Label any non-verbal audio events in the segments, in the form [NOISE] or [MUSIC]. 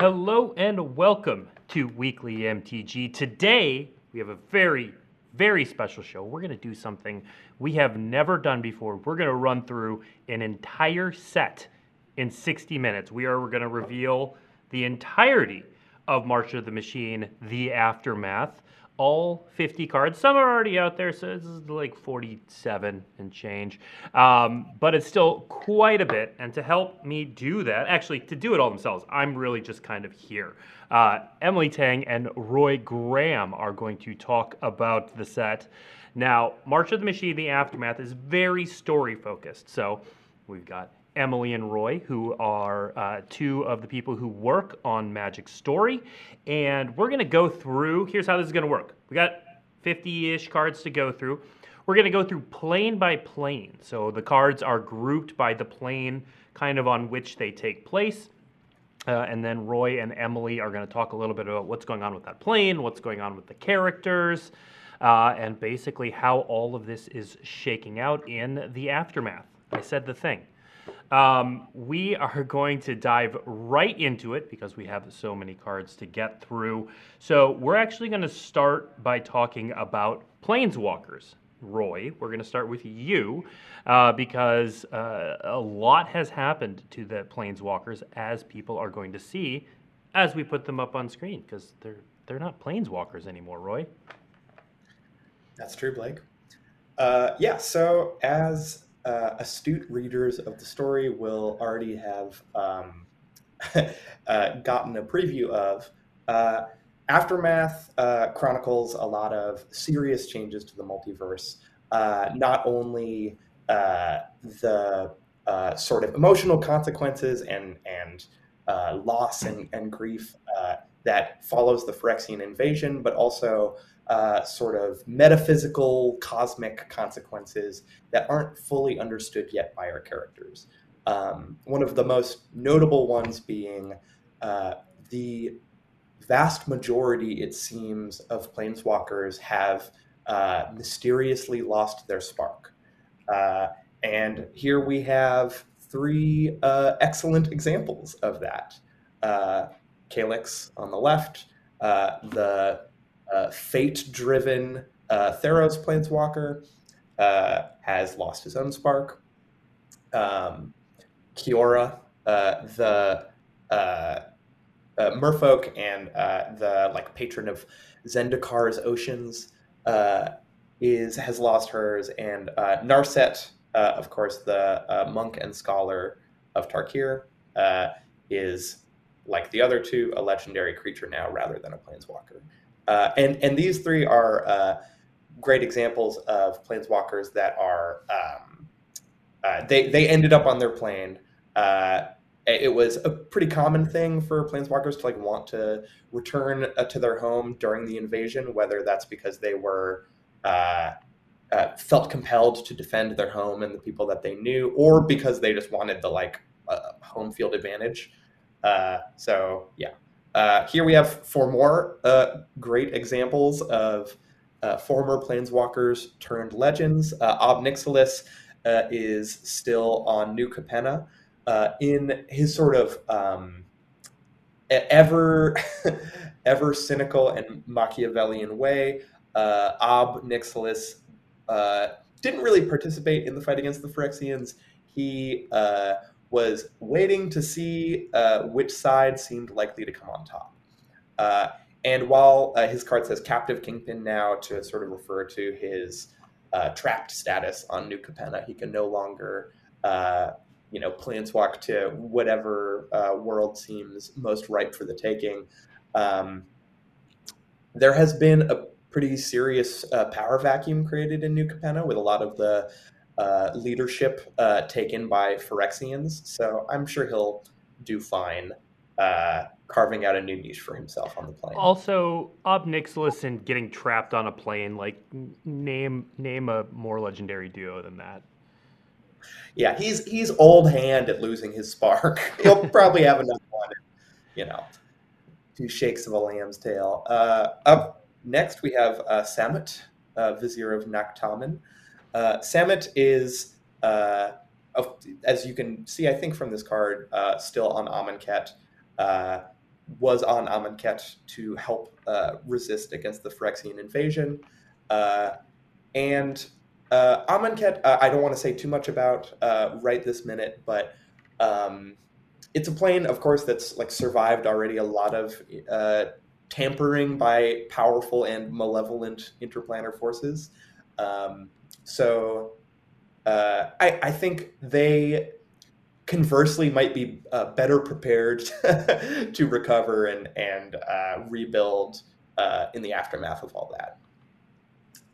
Hello and welcome to Weekly MTG. Today we have a very, very special show. We're going to do something we have never done before. We're going to run through an entire set in 60 minutes. We are going to reveal the entirety of March of the Machine, The Aftermath all 50 cards. Some are already out there, so this is like 47 and change. Um, but it's still quite a bit. And to help me do that, actually, to do it all themselves, I'm really just kind of here. Uh, Emily Tang and Roy Graham are going to talk about the set. Now, March of the Machine, The Aftermath is very story focused. So we've got Emily and Roy, who are uh, two of the people who work on Magic Story. And we're going to go through, here's how this is going to work. We got 50 ish cards to go through. We're going to go through plane by plane. So the cards are grouped by the plane kind of on which they take place. Uh, and then Roy and Emily are going to talk a little bit about what's going on with that plane, what's going on with the characters, uh, and basically how all of this is shaking out in the aftermath. I said the thing. Um, we are going to dive right into it because we have so many cards to get through. So we're actually going to start by talking about Planeswalkers. Roy, we're going to start with you uh, because uh, a lot has happened to the Planeswalkers as people are going to see as we put them up on screen because they're they're not Planeswalkers anymore. Roy. That's true, Blake. Uh, yeah. So as uh, astute readers of the story will already have um, [LAUGHS] uh, gotten a preview of. Uh, Aftermath uh, chronicles a lot of serious changes to the multiverse, uh, not only uh, the sort of emotional consequences and and loss and, and grief that follows the Phyrexian invasion, but also uh, sort of metaphysical, cosmic consequences that aren't fully understood yet by our characters. Um, one of the most notable ones being uh, the vast majority, it seems, of planeswalkers have uh, mysteriously lost their spark. Uh, and here we have three uh, excellent examples of that. Uh, Calix on the left, the uh, fate-driven uh, Theros Planeswalker uh, has lost his own spark. Um, Kiora, uh, the uh, uh, Merfolk and the like patron of Zendikar's oceans, is has lost hers, and Narset, of course, the monk and scholar of Tarkir, is like the other two, a legendary creature now rather than a planeswalker. Uh, and and these three are uh, great examples of planeswalkers that are um, uh, they they ended up on their plane. Uh, it was a pretty common thing for planeswalkers to like want to return uh, to their home during the invasion, whether that's because they were uh, felt compelled to defend their home and the people that they knew, or because they just wanted the like home field advantage. So yeah, uh, here we have four more uh, great examples of uh, former planeswalkers turned legends. Uh, Ob Nixilis uh, is still on New Capenna uh, in his sort of um, ever, [LAUGHS] ever cynical and Machiavellian way. Ob Nixilis didn't really participate in the fight against the Phyrexians. He was waiting to see uh, which side seemed likely to come on top. Uh, and while uh, his card says Captive Kingpin now to sort of refer to his uh, trapped status on New Capenna, he can no longer, uh, you know, planeswalk to whatever uh, world seems most ripe for the taking. Um, there has been a pretty serious power vacuum created in New Capenna with a lot of the uh, leadership uh, taken by Phyrexians. So I'm sure he'll do fine uh, carving out a new niche for himself on the plane. Also, Ob Nixilis and getting trapped on a plane, like name name a more legendary duo than that. Yeah, he's he's old hand at losing his spark. [LAUGHS] He'll probably have enough one, you know, two shakes of a lamb's tail. Uh, up next, we have uh, Samut, uh, Vizier of Naktamen. Uh, Samut is, uh, as you can see, I think from this card, uh, still on Amonkhet. Uh, was on Amonkhet to help uh, resist against the Phyrexian invasion. Uh, and uh, Amonkhet, I don't want to say too much about right this minute, but um, it's a plane, of course, that's like survived already a lot of tampering by powerful and malevolent interplanar forces. Um, so uh, I, I, think they conversely might be uh, better prepared [LAUGHS] to recover and and uh, rebuild uh, in the aftermath of all that.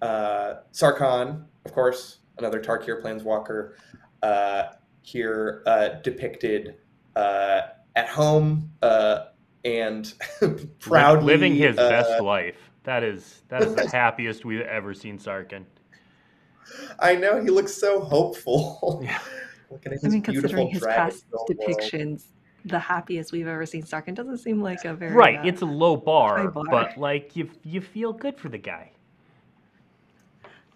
Uh, Sarkhan, of course, another Tarkir planeswalker, uh, here depicted at home and [LAUGHS] proudly living his best life. That is that is the happiest we've ever seen Sarkhan. I know he looks so hopeful. Yeah. [LAUGHS] I mean, considering his past depictions, world. the happiest we've ever seen Sarkhan doesn't seem like a very right. Uh, it's a low bar, bar, but like you, you feel good for the guy.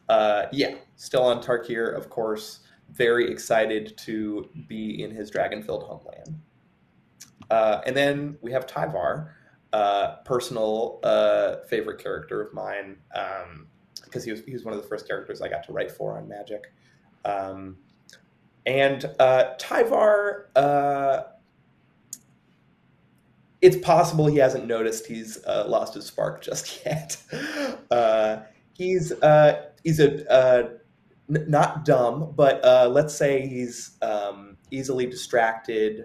Uh, yeah, still on Tarkir, of course. Very excited to be in his dragon-filled homeland. Uh, and then we have Tyvar, uh, personal uh, favorite character of mine. Um, because he was he was one of the first characters I got to write for on Magic. Um, and uh, Tyvar, uh, it's possible he hasn't noticed he's uh, lost his spark just [LAUGHS] yet. Uh, he's uh, he's a uh, not dumb, but let's say he's um, easily distracted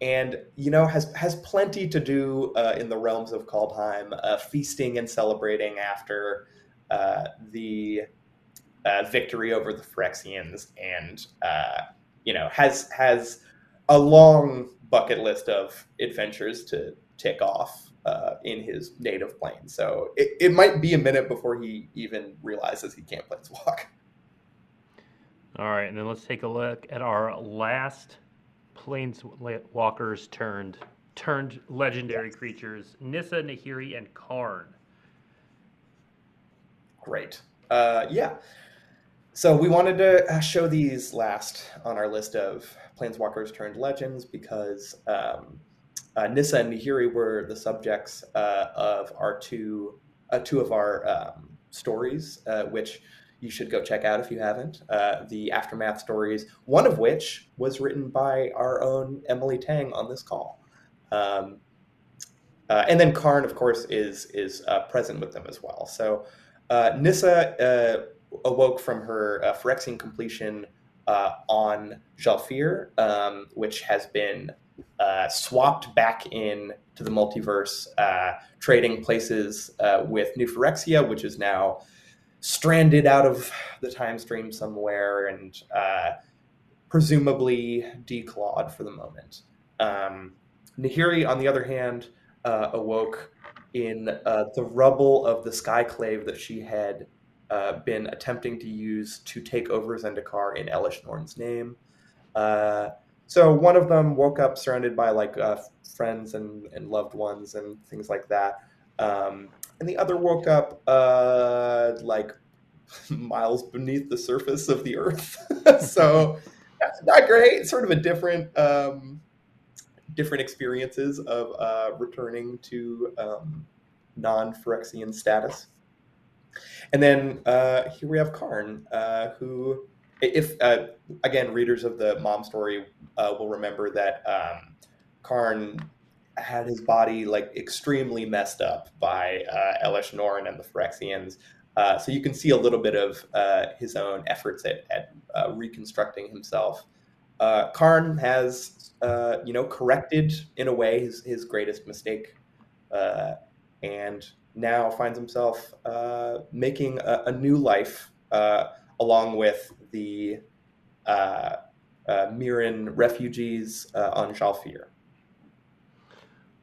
and you know has has plenty to do uh, in the realms of Kaldheim, uh, feasting and celebrating after the uh, victory over the Phyrexians, and uh, you know has has a long bucket list of adventures to tick off uh, in his native plane. So it, it might be a minute before he even realizes he can't planeswalk. All right, and then let's take a look at our last planeswalkers turned turned legendary creatures: Nissa, Nahiri, and Karn. Great. Uh, yeah. So we wanted to uh, show these last on our list of planeswalkers turned legends because um, uh, Nissa and Nahiri were the subjects uh, of our two uh, two of our um, stories, uh, which you should go check out if you haven't. Uh, the aftermath stories, one of which was written by our own Emily Tang on this call. Um, and then Karn, of course, is is present with them as well. So uh, Nissa uh, awoke from her uh, Phyrexian completion uh, on Zhalfir, um, which has been uh, swapped back in to the multiverse, uh, trading places uh, with New Phyrexia, which is now stranded out of the time stream somewhere and presumably declawed for the moment. Um, Nahiri, on the other hand, awoke in uh, the rubble of the skyclave that she had uh, been attempting to use to take over Zendikar in Elesh Norn's name. Uh, so one of them woke up surrounded by like uh, friends and, and loved ones and things like that. Um, and the other woke up uh, like [LAUGHS] miles beneath the surface of the earth. [LAUGHS] so not great. Sort of a different um, different experiences of uh, returning to um, non Phyrexian status. And then uh, here we have Karn, uh, who, if uh, again, readers of the mom story uh, will remember that um, Karn had his body like extremely messed up by uh, Elesh Norn and the Phyrexians. Uh, so you can see a little bit of his own efforts at, at reconstructing himself. Karn has uh, you know, corrected in a way his, his greatest mistake, uh, and now finds himself uh, making a, a, new life uh, along with the uh, uh, Mirran refugees on Zhalfir.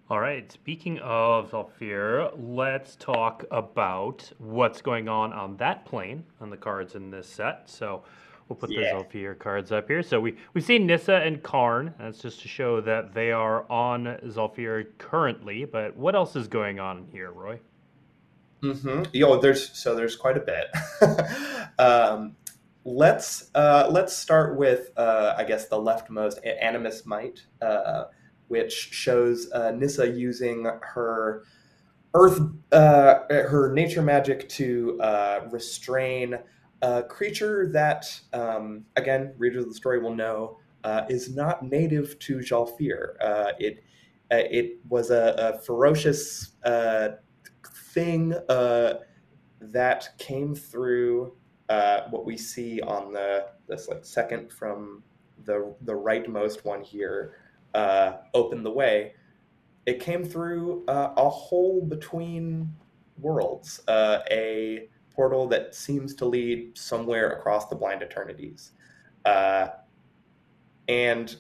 All right. Speaking of Zhalfir, let's talk about what's going on on that plane on the cards in this set. So We'll put yeah. the Zhalfir cards up here. So we, we've seen Nissa and Karn. That's just to show that they are on Zhalfir currently. But what else is going on here, Roy? Mm-hmm. Yo, there's so there's quite a bit. [LAUGHS] um, let's uh, let's start with uh, I guess the leftmost Animist's Might. Uh, which shows uh, Nissa using her earth, uh, her nature magic to uh, restrain a creature that, um, again, readers of the story will know, uh, is not native to Zhalfir. Uh, it it was a, a ferocious thing that came through what we see on the this like second from the the rightmost one here uh, opened the way, it came through uh, a hole between worlds, uh, a portal that seems to lead somewhere across the blind eternities. Uh, and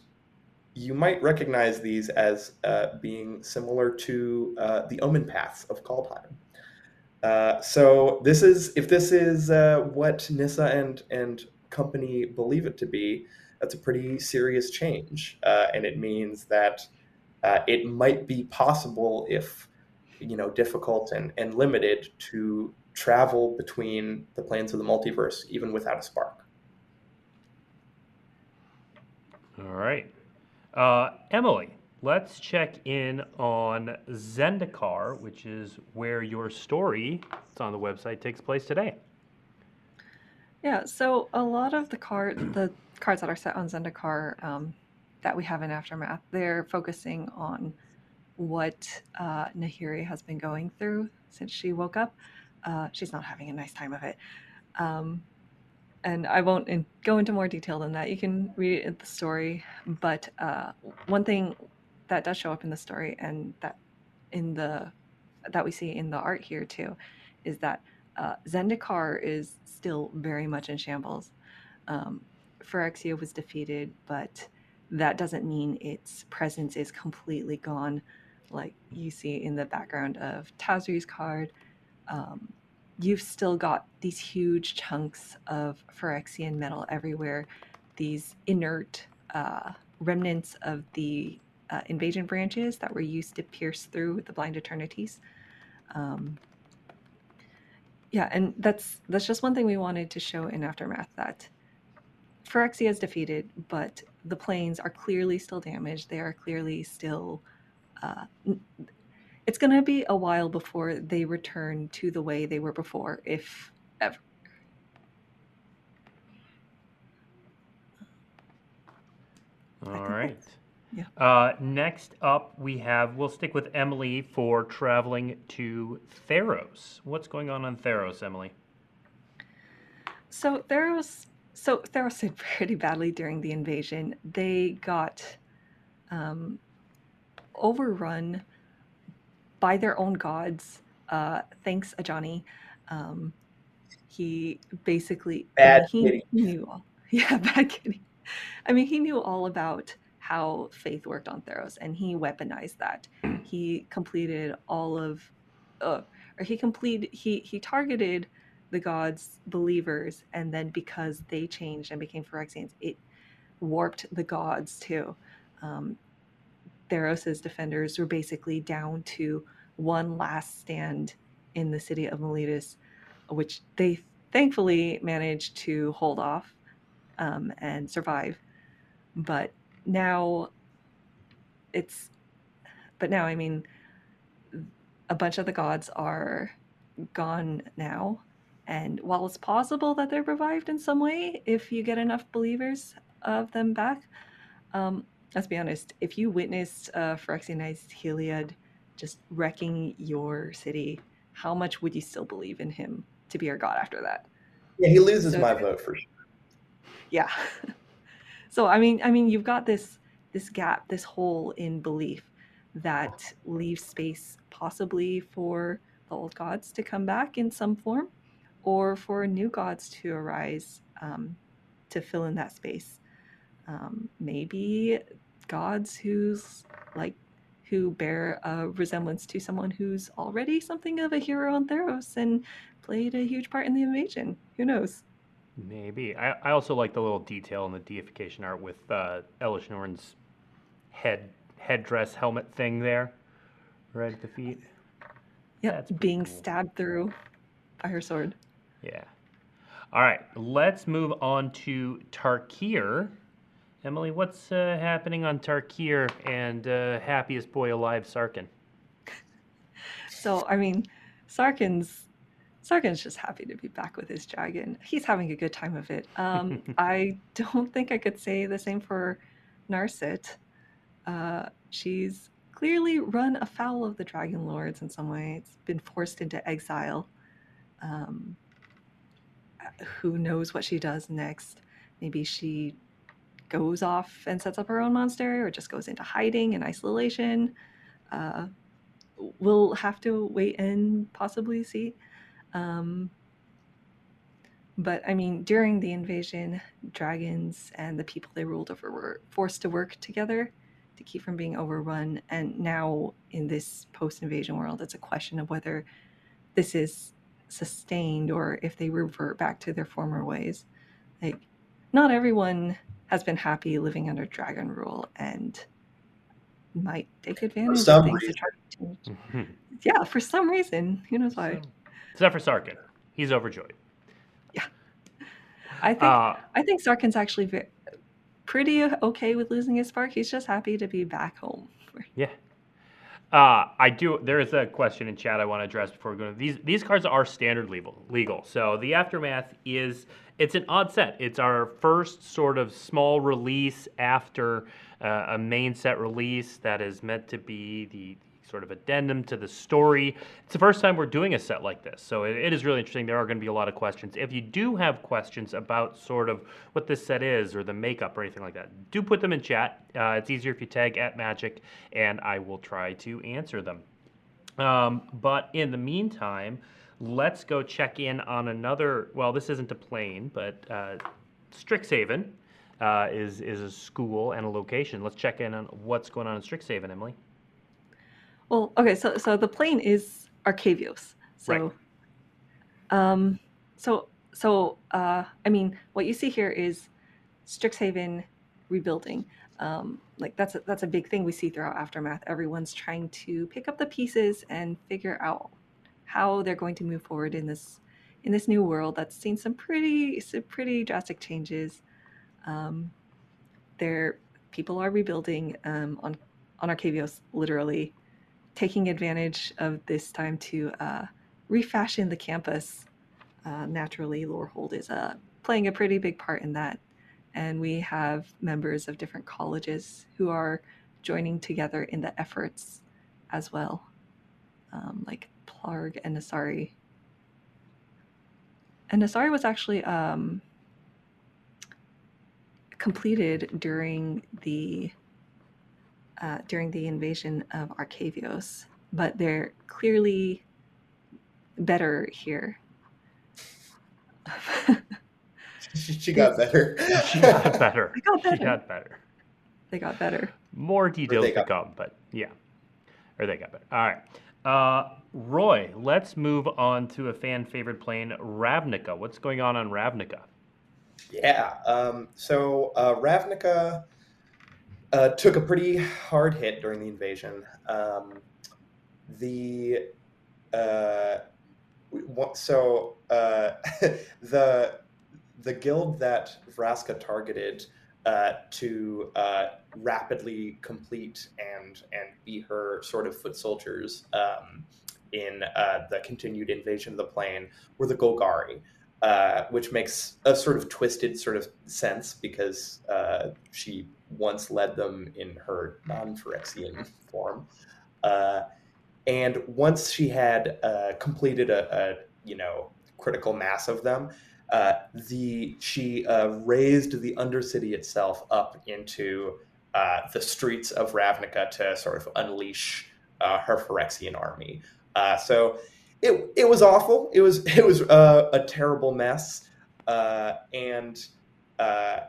you might recognize these as uh, being similar to uh, the omen paths of Kaldheim. Uh, so this is if this is what Nissa and and company believe it to be, that's a pretty serious change, uh, and it means that uh, it might be possible, if you know, difficult and, and limited, to travel between the planes of the multiverse even without a spark. All right, uh, Emily. Let's check in on Zendikar, which is where your story, it's on the website, takes place today. Yeah, so a lot of the card, the cards that are set on Zendikar um, that we have in Aftermath, they're focusing on what uh, Nahiri has been going through since she woke up. Uh, she's not having a nice time of it. Um, and I won't in, go into more detail than that. You can read it in the story. But uh, one thing that does show up in the story, and that in the that we see in the art here too, is that uh, Zendikar is still very much in shambles. Um, Phyrexia was defeated, but that doesn't mean its presence is completely gone, like you see in the background of Tazri's card. Um, you've still got these huge chunks of Phyrexian metal everywhere, these inert uh, remnants of the uh, invasion branches that were used to pierce through the blind eternities. Um, yeah, and that's that's just one thing we wanted to show in aftermath that Phyrexia is defeated, but the planes are clearly still damaged. They are clearly still. Uh, it's going to be a while before they return to the way they were before, if ever. All right. Yeah. Uh, next up, we have, we'll stick with Emily for traveling to Theros. What's going on on Theros, Emily? So, Theros so Theros [LAUGHS] did pretty badly during the invasion. They got um, overrun by their own gods. Uh, thanks, Ajani. Um, he basically bad he knew all, [LAUGHS] yeah bad kitty. I mean, he knew all about how faith worked on Theros, and he weaponized that. [CLEARS THROAT] he completed all of, uh, or he completed he he targeted the gods believers and then because they changed and became Phyrexians it warped the gods too um, Theros's defenders were basically down to one last stand in the city of Meletis, which they thankfully managed to hold off um, and survive. But now it's, but now, I mean, a bunch of the gods are gone now. And while it's possible that they're revived in some way, if you get enough believers of them back, um, let's be honest, if you witnessed uh, Phyrexianized Heliod just wrecking your city, how much would you still believe in him to be our god after that? Yeah, he loses so, my vote for sure. Yeah. [LAUGHS] so I mean, I mean, you've got this this gap, this hole in belief that leaves space possibly for the old gods to come back in some form or for new gods to arise um, to fill in that space. Um, maybe gods who's like who bear a resemblance to someone who's already something of a hero on Theros and played a huge part in the invasion. Who knows? Maybe. I, I also like the little detail in the deification art with uh, Elesh Norn's head headdress helmet thing there, right at the feet. Yeah, being cool. stabbed through by her sword. Yeah. All right, let's move on to Tarkir. Emily, what's uh, happening on Tarkir and uh, happiest boy alive, Sarkhan? So, I mean, Sarkhan's Sarkhan's just happy to be back with his dragon. He's having a good time of it. Um, [LAUGHS] I don't think I could say the same for Narset. Uh, she's clearly run afoul of the Dragon Lords in some way. It's been forced into exile. Um, who knows what she does next? Maybe she goes off and sets up her own monastery or just goes into hiding and isolation. Uh, we'll have to wait and possibly see. Um, but I mean, during the invasion, dragons and the people they ruled over were forced to work together to keep from being overrun. And now, in this post invasion world, it's a question of whether this is sustained or if they revert back to their former ways. Like, not everyone has been happy living under dragon rule and might take advantage some of things to reason. try to change. Yeah, for some reason. Who knows why? Except for Sarkhan. He's overjoyed. Yeah. I think Uh, I think Sarkhan's actually ve- pretty okay with losing his spark. He's just happy to be back home. [LAUGHS] Yeah. Uh, I do. There is a question in chat I want to address before we go. These these cards are standard legal. Legal. So the aftermath is it's an odd set. It's our first sort of small release after uh, a main set release that is meant to be the sort of addendum to the story. It's the first time we're doing a set like this, so it, it is really interesting. There are going to be a lot of questions. If you do have questions about sort of what this set is or the makeup or anything like that, do put them in chat. Uh, it's easier if you tag at Magic, and I will try to answer them. Um, but in the meantime, let's go check in on another. Well, this isn't a plane, but uh, Strixhaven uh, is is a school and a location. Let's check in on what's going on in Strixhaven, Emily. Well, okay, so so the plane is Arcavios. So, um, so so uh, I mean, what you see here is Strixhaven rebuilding. Um, like that's a, that's a big thing we see throughout aftermath. Everyone's trying to pick up the pieces and figure out how they're going to move forward in this in this new world that's seen some pretty some pretty drastic changes. Um, there, people are rebuilding um, on on Arcavios, literally taking advantage of this time to uh, refashion the campus. Uh, naturally, Lorehold is uh, playing a pretty big part in that. And we have members of different colleges who are joining together in the efforts as well, um, like Plarg and Nassari. And Nassari was actually um, completed during the uh, during the invasion of Arcavios, but they're clearly better here. She, [LAUGHS] she got better. She got better. [LAUGHS] They got She better. got better. they got better. More details they to come, but yeah. Or they got better. All right. Uh, Roy, let's move on to a fan favorite plane, Ravnica. What's going on on Ravnica? Yeah. Um, so uh, Ravnica uh, took a pretty hard hit during the invasion. Um, the uh, so uh, [LAUGHS] the the guild that Vraska targeted uh, to uh, rapidly complete and and be her sort of foot soldiers um, in uh, the continued invasion of the plane were the Golgari uh, which makes a sort of twisted sort of sense because uh, she once led them in her non-Phyrexian form. Uh, and once she had uh, completed a, a, you know critical mass of them, uh, the she uh, raised the Undercity itself up into uh, the streets of Ravnica to sort of unleash uh, her Phyrexian army. Uh, so it it was awful. It was [LAUGHS] it was uh, a terrible mess. Uh, and uh,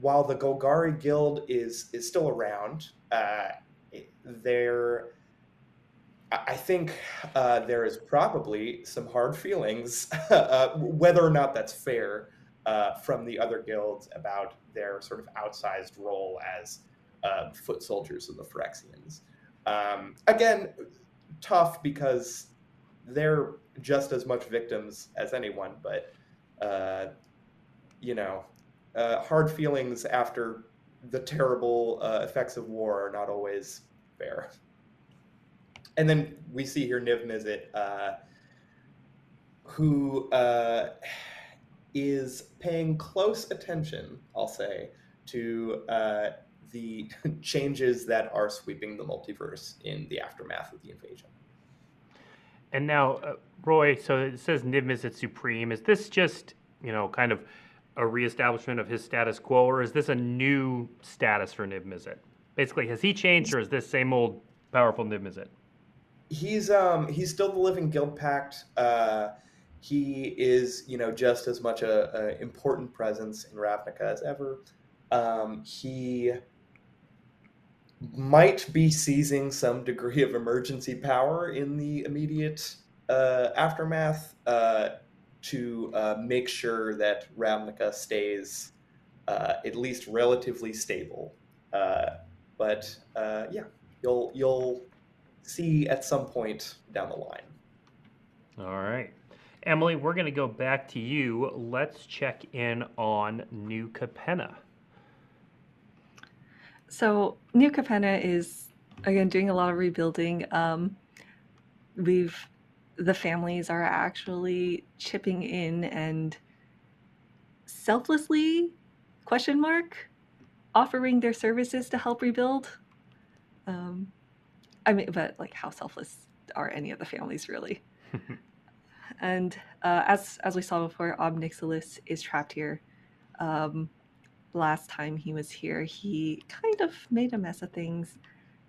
while the Golgari Guild is is still around, uh, there I think uh, there is probably some hard feelings, [LAUGHS] whether or not that's fair, from the other guilds about their sort of outsized role as foot soldiers of the Phyrexians. Um, again, tough because they're just as much victims as anyone, but uh, you know, uh, hard feelings after the terrible uh, effects of war are not always fair. And then we see here Niv Mizzet, uh, who uh, is paying close attention, I'll say, to uh, the [LAUGHS] changes that are sweeping the multiverse in the aftermath of the invasion. And now, uh, Roy, so it says Niv Mizzet Supreme. Is this just, you know, kind of a reestablishment of his status quo, or is this a new status for Niv Mizzet? Basically, has he changed, or is this same old powerful Niv Mizzet? He's um he's still the living guild pact. Uh, he is you know just as much a, a important presence in Ravnica as ever. Um, he might be seizing some degree of emergency power in the immediate uh, aftermath uh, to uh, make sure that Ravnica stays uh, at least relatively stable. Uh, but uh, yeah, you'll you'll see at some point down the line. All right. Emily, we're going to go back to you. Let's check in on New Capenna. So New Capenna is again doing a lot of rebuilding. Um, we've the families are actually chipping in and selflessly question mark offering their services to help rebuild. Um, I mean, but like, how selfless are any of the families really? [LAUGHS] and uh, as as we saw before, Ob Nixilis is trapped here. Um, last time he was here, he kind of made a mess of things,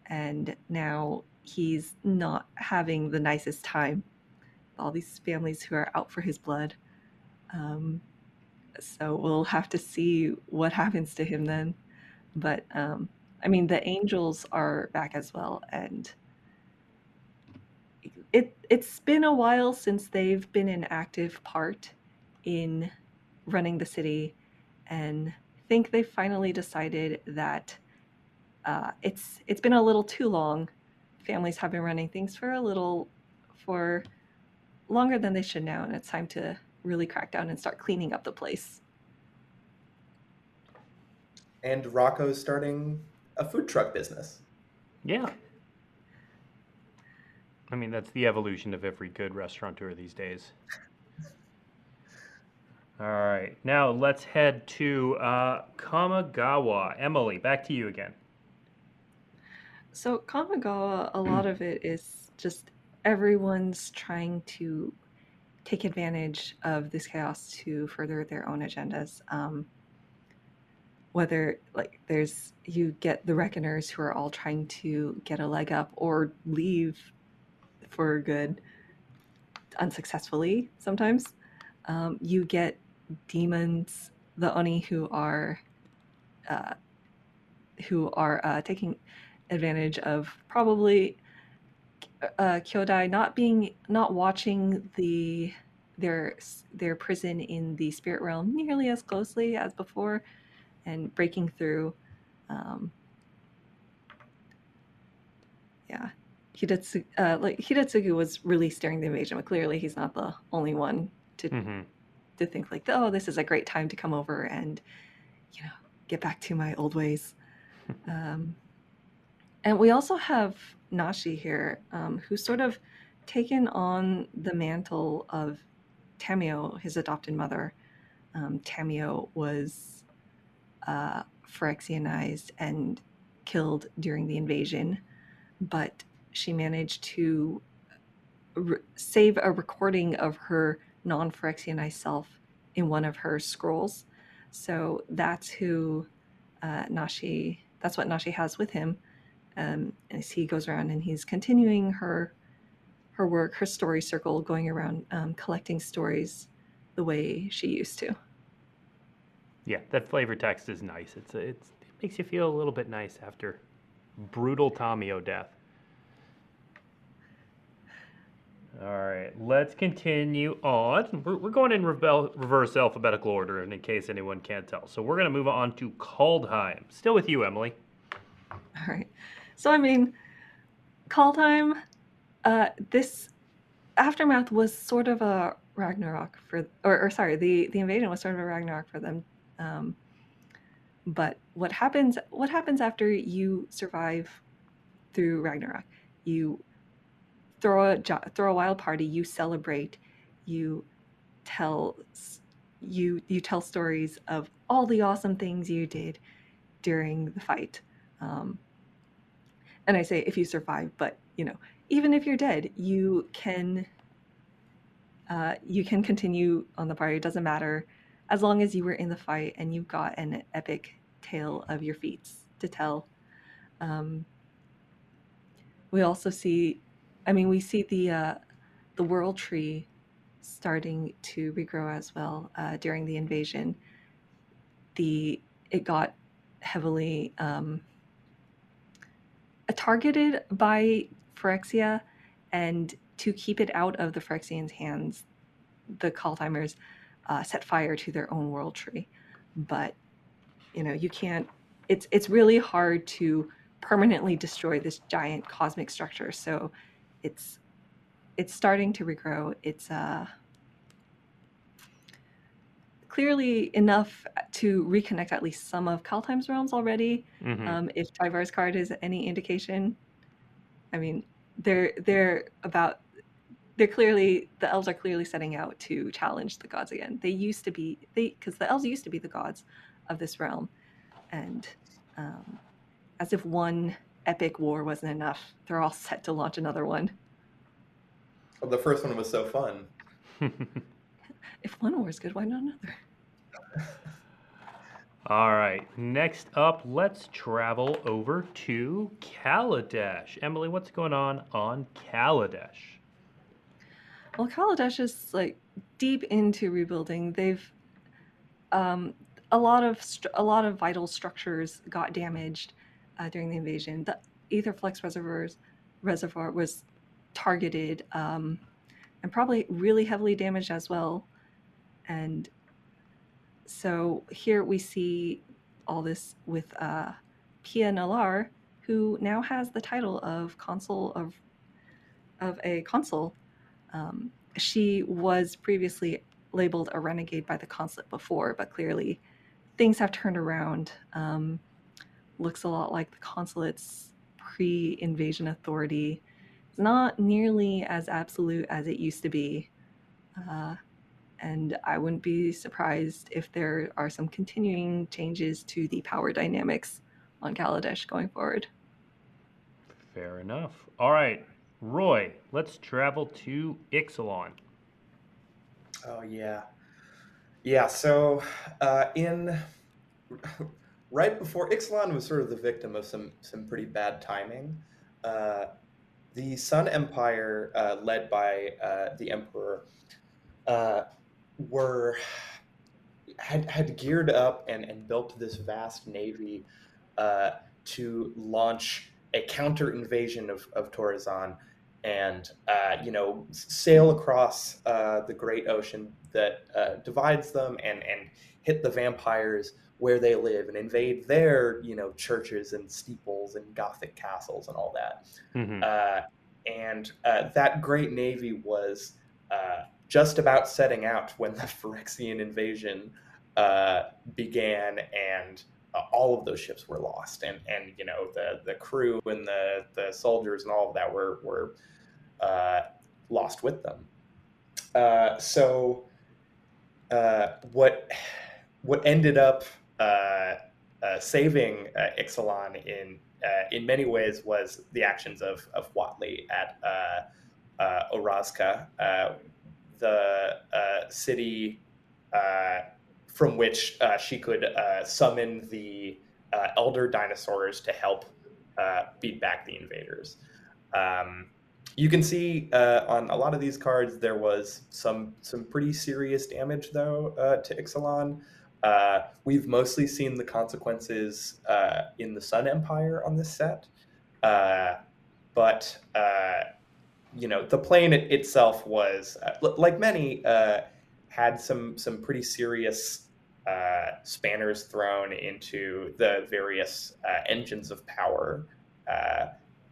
and now he's not having the nicest time. All these families who are out for his blood. Um, so we'll have to see what happens to him then. But um, I mean, the angels are back as well, and it it's been a while since they've been an active part in running the city, and think they finally decided that uh, it's it's been a little too long. Families have been running things for a little for longer than they should now, and it's time to really crack down and start cleaning up the place. And Rocco's starting a food truck business. Yeah. I mean, that's the evolution of every good restaurateur these days. All right, now let's head to uh. Emily, back to you again. So Kamigawa, a lot of it is just everyone's trying to take advantage of this chaos to further their own agendas. Um, whether like there's you get the reckoners who are all trying to get a leg up or leave for good unsuccessfully sometimes um, you get demons, the Oni who are uh, who are uh, taking advantage of probably uh, Kyodai not being not watching the their their prison in the spirit realm nearly as closely as before, and breaking through. Um, yeah, Hidetsugu, uh, like Hidetsugu was really steering the invasion, but clearly he's not the only one to mm-hmm to think like, oh, this is a great time to come over and, you know, get back to my old ways. [LAUGHS] um, and we also have Nashi here, um, who's sort of taken on the mantle of Tamiyo, his adopted mother. Um, Tamiyo was uh, Phyrexianized and killed during the invasion, but she managed to re- save a recording of her non Phyrexianized self in one of her scrolls. So that's who uh, Nashi, that's what Nashi has with him um, as he goes around and he's continuing her her work, her story circle, going around um, collecting stories the way she used to. Yeah, that flavor text is nice. It's, it's it makes you feel a little bit nice after brutal Tamiyo death. All right, let's continue on. We're, we're going in rebel, reverse alphabetical order, and in case anyone can't tell. So we're going to move on to Kaldheim. Still with you, Emily. All right. So, I mean, Kaldheim, uh, this aftermath was sort of a Ragnarok for, or, or, sorry, the, the invasion was sort of a Ragnarok for them. Um, but what happens what happens after you survive through Ragnarok? You throw a throw a wild party, you celebrate, you tell you you tell stories of all the awesome things you did during the fight. Um, and I say if you survive, but you know, even if you're dead, you can uh, you can continue on the party. It doesn't matter as long as you were in the fight and you got an epic tale of your feats to tell. Um, we also see, I mean, we see the uh, the world tree starting to regrow as well uh, during the invasion. The it got heavily um, targeted by Phyrexia, and to keep it out of the Phyrexians' hands, the Kaldheimers uh, set fire to their own world tree. But you know, you can't. It's it's really hard to permanently destroy this giant cosmic structure. So it's it's starting to regrow. It's uh clearly enough to reconnect at least some of Kaldheim's realms already. Mm-hmm. Um, if Tyvar's card is any indication, I mean, they're they're about they're clearly the elves are clearly setting out to challenge the gods again. They used to be they because the elves used to be the gods of this realm, and um, as if one epic war wasn't enough, they're all set to launch another one. Well, the first one was so fun. [LAUGHS] if one war is good, why not another? [LAUGHS] All right, next up, let's travel over to Kaladesh. Emily, what's going on on Kaladesh? Well, Kaladesh is like deep into rebuilding. They've um, a lot of a lot of vital structures got damaged uh, during the invasion. The Aetherflux reservoirs reservoir was targeted um, and probably really heavily damaged as well. And so here we see all this with uh, Pia Nalaar, who now has the title of consul of of a consul. Um, she was previously labeled a renegade by the consulate before, but clearly things have turned around. Um, looks a lot like the consulate's pre-invasion authority. It's not nearly as absolute as it used to be. Uh, and I wouldn't be surprised if there are some continuing changes to the power dynamics on Kaladesh going forward. Fair enough. All right, Roy, let's travel to Ixalan. Oh yeah, yeah. So uh, in right before Ixalan was sort of the victim of some some pretty bad timing. Uh, the Sun Empire, uh, led by uh, the Emperor, uh, were had, had geared up and, and built this vast navy uh, to launch a counter invasion of, of Torrezon and uh, you know sail across the great ocean that divides them and and hit the vampires where they live and invade their you know churches and steeples and gothic castles and all that mm-hmm. Uh, and uh, that great navy was uh, just about setting out when the [LAUGHS] Phyrexian invasion uh, began, and uh, all of those ships were lost, and and you know the the crew and the the soldiers and all of that were were uh, lost with them. Uh, so uh, what what ended up saving Ixalan in in many ways was the actions of of Huatli at uh, the uh, city uh, from which uh, she could uh, summon the uh, elder dinosaurs to help beat back the invaders. Um, you can see on a lot of these cards there was some some pretty serious damage though to Ixalan. Uh, we've mostly seen the consequences uh, in the Sun Empire on this set, uh, but you know, the plane it, itself was uh, like many uh, had some some pretty serious uh, spanners thrown into the various uh, engines of power, uh,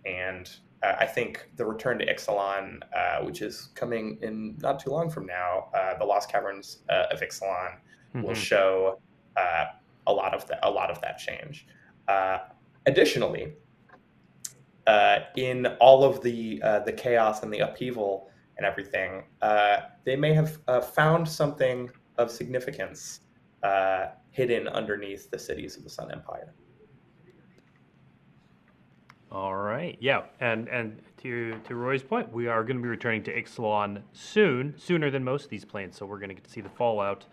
and uh, I think the return to Ixalan, which is coming in not too long from now, the Lost Caverns of Ixalan, mm-hmm. will show a lot of that a lot of that change. Uh, additionally, uh, in all of the uh, the chaos and the upheaval and everything, uh, they may have uh, found something of significance uh, hidden underneath the cities of the Sun Empire. All right. Yeah, and and to to Roy's point, we are going to be returning to Ixalan soon, sooner than most of these planes. So we're going to get to see the fallout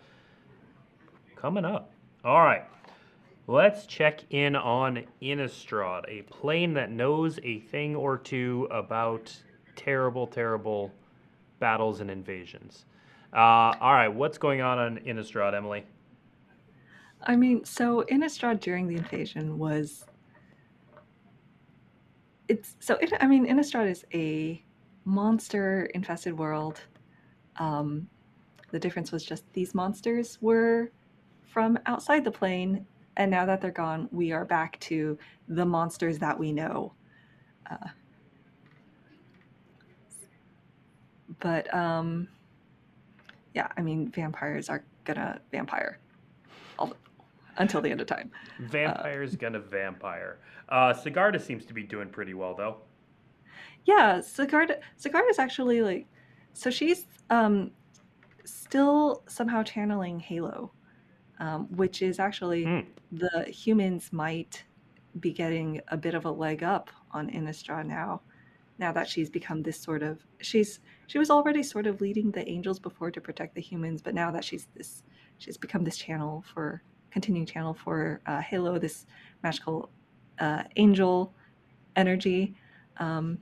coming up. All right. Let's check in on Innistrad, a plane that knows a thing or two about terrible, terrible battles and invasions. Uh, all right, what's going on on Innistrad, Emily? I mean, so Innistrad during the invasion was it's so it, I mean Innistrad is a monster infested world. Um, the difference was just these monsters were from outside the plane, and now that they're gone, we are back to the monsters that we know. Uh, but um, yeah, I mean, vampires are gonna vampire all the, until the end of time. Vampire's gonna vampire. Uh, Sigarda seems to be doing pretty well though. Yeah, Sigarda Sigarda is actually like so she's um still somehow channeling Halo, um, which is actually Hmm. the humans might be getting a bit of a leg up on Innistrad now. Now that she's become this sort of she's she was already sort of leading the angels before to protect the humans, but now that she's this she's become this channel for continuing channel for uh, Halo, this magical uh, angel energy. Um,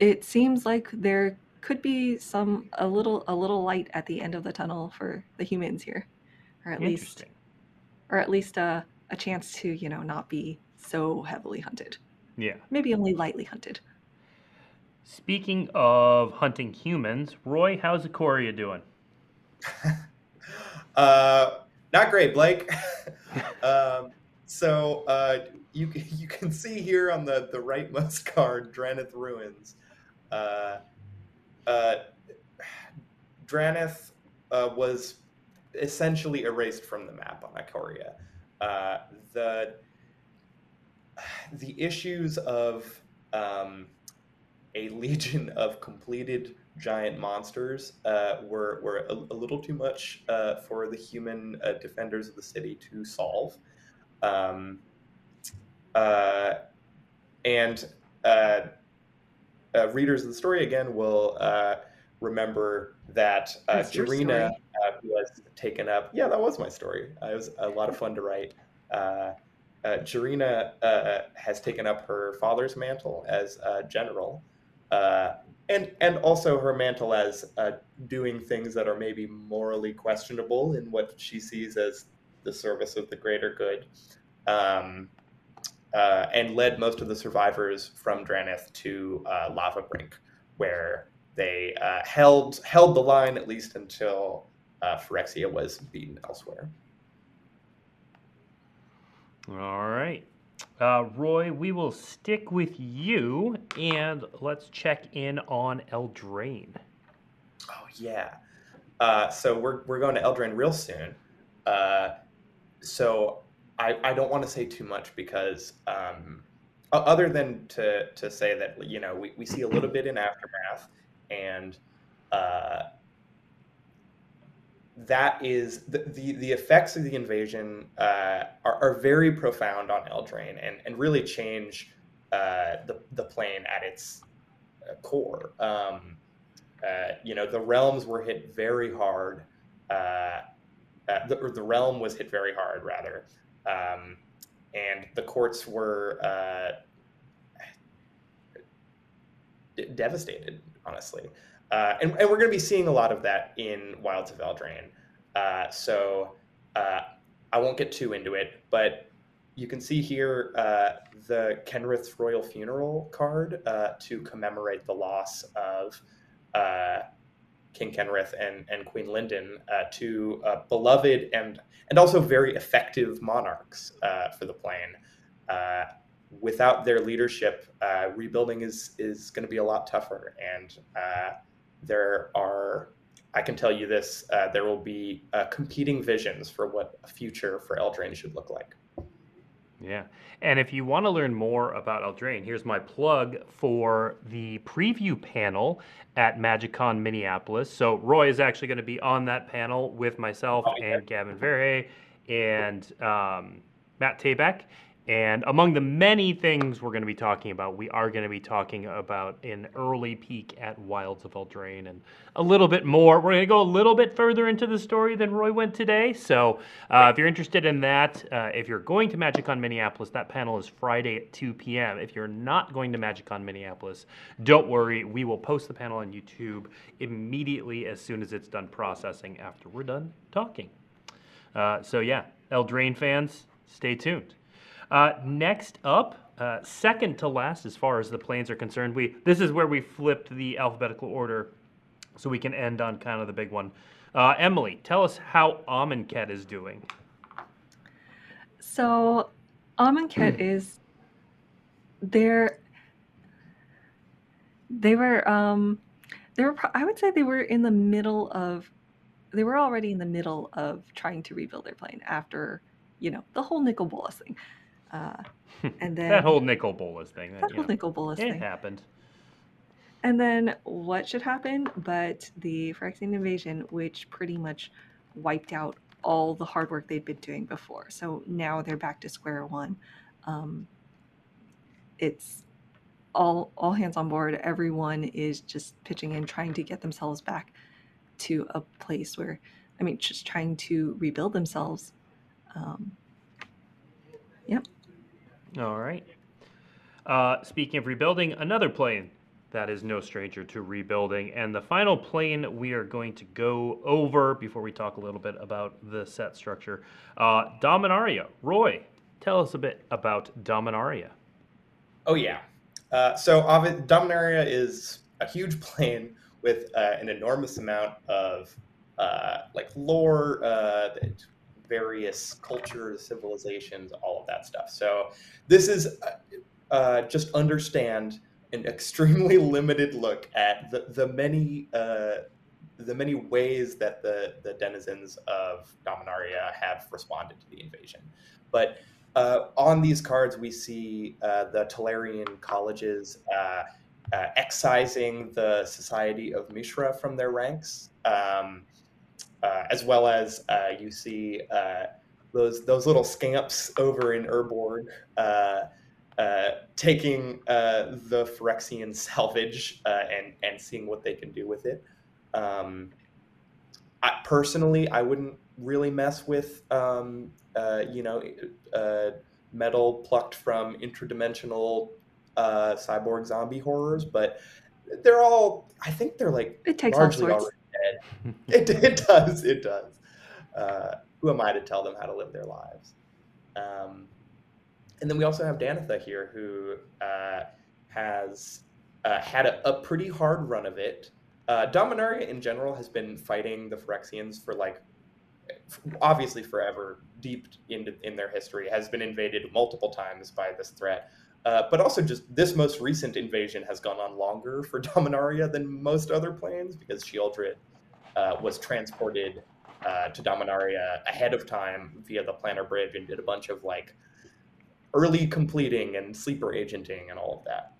it seems like there could be some a little a little light at the end of the tunnel for the humans here, or at least or at least a, a chance to you know not be so heavily hunted. Yeah. Maybe only lightly hunted. Speaking of hunting humans, Roy, how's Ikoria doing? [LAUGHS] uh, not great, Blake. [LAUGHS] um, so uh, you you can see here on the the rightmost card, Drannith Ruins. Uh, uh, Drannith uh, was essentially erased from the map on Ikoria. Uh, the the issues of um, a legion of completed giant monsters uh, were were a, a little too much uh, for the human uh, defenders of the city to solve, um, uh, and uh, uh, readers of the story again will remember that uh, was taken up. Yeah, that was my story. It was a lot of fun to write. Uh, uh, Jirina uh, has taken up her father's mantle as uh, general, uh, and and also her mantle as uh, doing things that are maybe morally questionable in what she sees as the service of the greater good, um, uh, and led most of the survivors from Drannith to Lavabrink, where they held held the line at least until uh, Phyrexia was beaten elsewhere. All right. Uh, Roy, we will stick with you and let's check in on Eldraine. Oh yeah. Uh, so we're we're going to Eldraine real soon. Uh, so I I don't want to say too much because um, other than to to say that you know we, we see a little bit in aftermath and uh, that is the, the the effects of the invasion uh, are, are very profound on Eldraine and and really change uh, the the plane at its uh, core. Um, uh, you know, the realms were hit very hard. Uh, uh, the, the realm was hit very hard, rather, um, and the courts were devastated, honestly. Uh, and, and we're going to be seeing a lot of that in Wilds of Eldraine. Uh, so uh, I won't get too into it, but you can see here uh, the Kenrith's Royal Funeral card uh, to commemorate the loss of uh, King Kenrith and, and Queen Linden, uh, two beloved and and also very effective monarchs for the plane. Without their leadership, rebuilding is is going to be a lot tougher, and there are I can tell you this: uh, there will be uh, competing visions for what a future for Eldraine should look like. Yeah. And if you want to learn more about Eldraine, here's my plug for the preview panel at MagicCon Minneapolis. So Roy is actually going to be on that panel with myself Oh, yeah. and Gavin Verhey and um, Matt Tabak. And among the many things we're going to be talking about, we are going to be talking about an early peek at Wilds of Eldraine and a little bit more. We're going to go a little bit further into the story than Roy went today. So uh, if you're interested in that, uh, if you're going to MagicCon Minneapolis, that panel is Friday at 2 p.m. If you're not going to MagicCon Minneapolis, don't worry. We will post the panel on YouTube immediately as soon as it's done processing after we're done talking. Uh, so yeah, Eldraine fans, stay tuned. Uh, next up, uh, second to last as far as the planes are concerned, we this is where we flipped the alphabetical order, so we can end on kind of the big one. Uh, Emily, tell us how Amonkhet is doing. So, Amonkhet is they're they were um they were I would say they were in the middle of they were already in the middle of trying to rebuild their plane after you know the whole Nicol Bolas thing, uh, and then that whole Nicol Bolas thing. That, that whole know, Nicol Bolas it thing. happened. And then what should happen? But the Phyrexian invasion, which pretty much wiped out all the hard work they'd been doing before. So now they're back to square one. Um, it's all all hands on board. Everyone is just pitching in, trying to get themselves back to a place where, I mean, just trying to rebuild themselves. Um, All right. Uh, speaking of rebuilding, another plane that is no stranger to rebuilding. And the final plane we are going to go over before we talk a little bit about the set structure uh, Dominaria. Roy, tell us a bit about Dominaria. Oh yeah. Uh, so Dominaria is a huge [LAUGHS] plane with uh, an enormous amount of uh, like lore, uh, various cultures, civilizations, all of that stuff. So this is uh, uh, just understand an [LAUGHS] extremely limited look at the the many uh, the many ways that the the denizens of Dominaria have responded to the invasion, but. Uh, on these cards, we see uh, the Tolarian colleges uh, uh, excising the Society of Mishra from their ranks, um, uh, as well as uh, you see uh, those those little scamps over in Urborg uh, uh, taking uh, the Phyrexian salvage uh, and and seeing what they can do with it. Um, I, personally, I wouldn't really mess with um, uh, you know uh, metal plucked from interdimensional uh, cyborg zombie horrors, but they're all. I think they're like it takes all largely sorts. already dead. [LAUGHS] It, it does. It does. Uh, who am I to tell them how to live their lives? Um, and then we also have Danitha here, who uh, has uh, had a, a pretty hard run of it. Uh, Dominaria in general has been fighting the Phyrexians for like obviously forever, deep into in their history, has been invaded multiple times by this threat. Uh, but also, just this most recent invasion has gone on longer for [LAUGHS] Dominaria than most other planes because Sheoldred uh, was transported uh, to Dominaria ahead of time via the Planar Bridge and did a bunch of like early completing and sleeper agenting and all of that.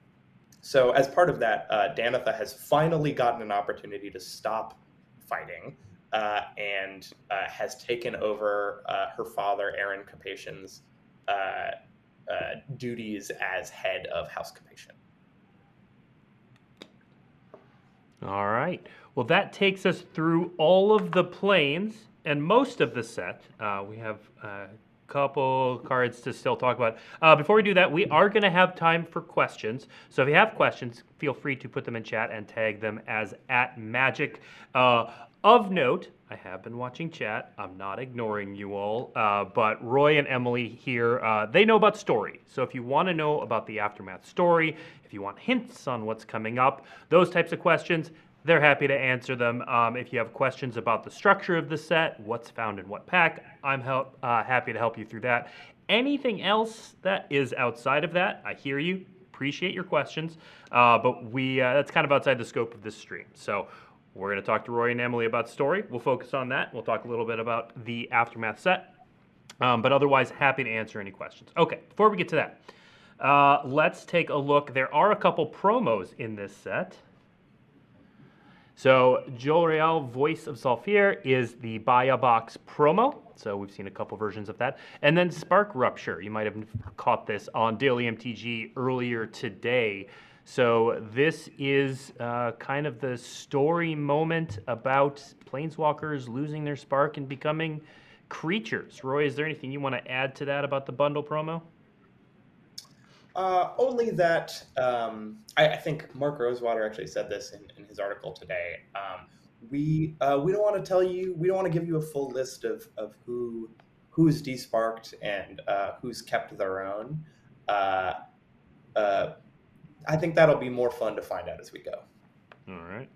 So, as part of that, uh, Danitha has finally gotten an opportunity to stop fighting uh, and uh, has taken over uh, her father, Aron Capashen's uh, uh, duties as head of House Capatian. All right. Well, that takes us through all of the planes and most of the set. Uh, we have a couple cards to still talk about. Uh, before we do that, we are going to have time for questions. So if you have questions, feel free to put them in chat and tag them as at magic. Uh, of note, I have been watching chat. I'm not ignoring you all, uh, but Roy and Emily here, uh, they know about story. So if you want to know about the aftermath story, you want hints on what's coming up, those types of questions, they're happy to answer them. Um, if you have questions about the structure of the set, what's found in what pack, I'm help, uh, happy to help you through that. Anything else that is outside of that, I hear you. Appreciate your questions, uh, but we uh, that's kind of outside the scope of this stream. So We're going to talk to Roy and Emily about story. We'll focus on that. We'll talk a little bit about the aftermath set. Um, but otherwise, happy to answer any questions. Okay, before we get to that, uh, let's take a look. There are a couple promos in this set. So Jolrael, Voice of Zhalfir, is the buy a box promo. So we've seen a couple versions of that. And then Spark Rupture. You might have caught this on Daily MTG earlier today. So this is uh, kind of the story moment about planeswalkers losing their spark and becoming creatures. Roy, is there anything you want to add to that about the bundle promo? Uh, only that um, I, I, think Mark Rosewater actually said this in, in his article today. Um, we uh, we don't want to tell you, we don't want to give you a full list of, of who who's desparked and uh, who's kept their own. Uh, uh, I think that'll be more fun to find out as we go. All right.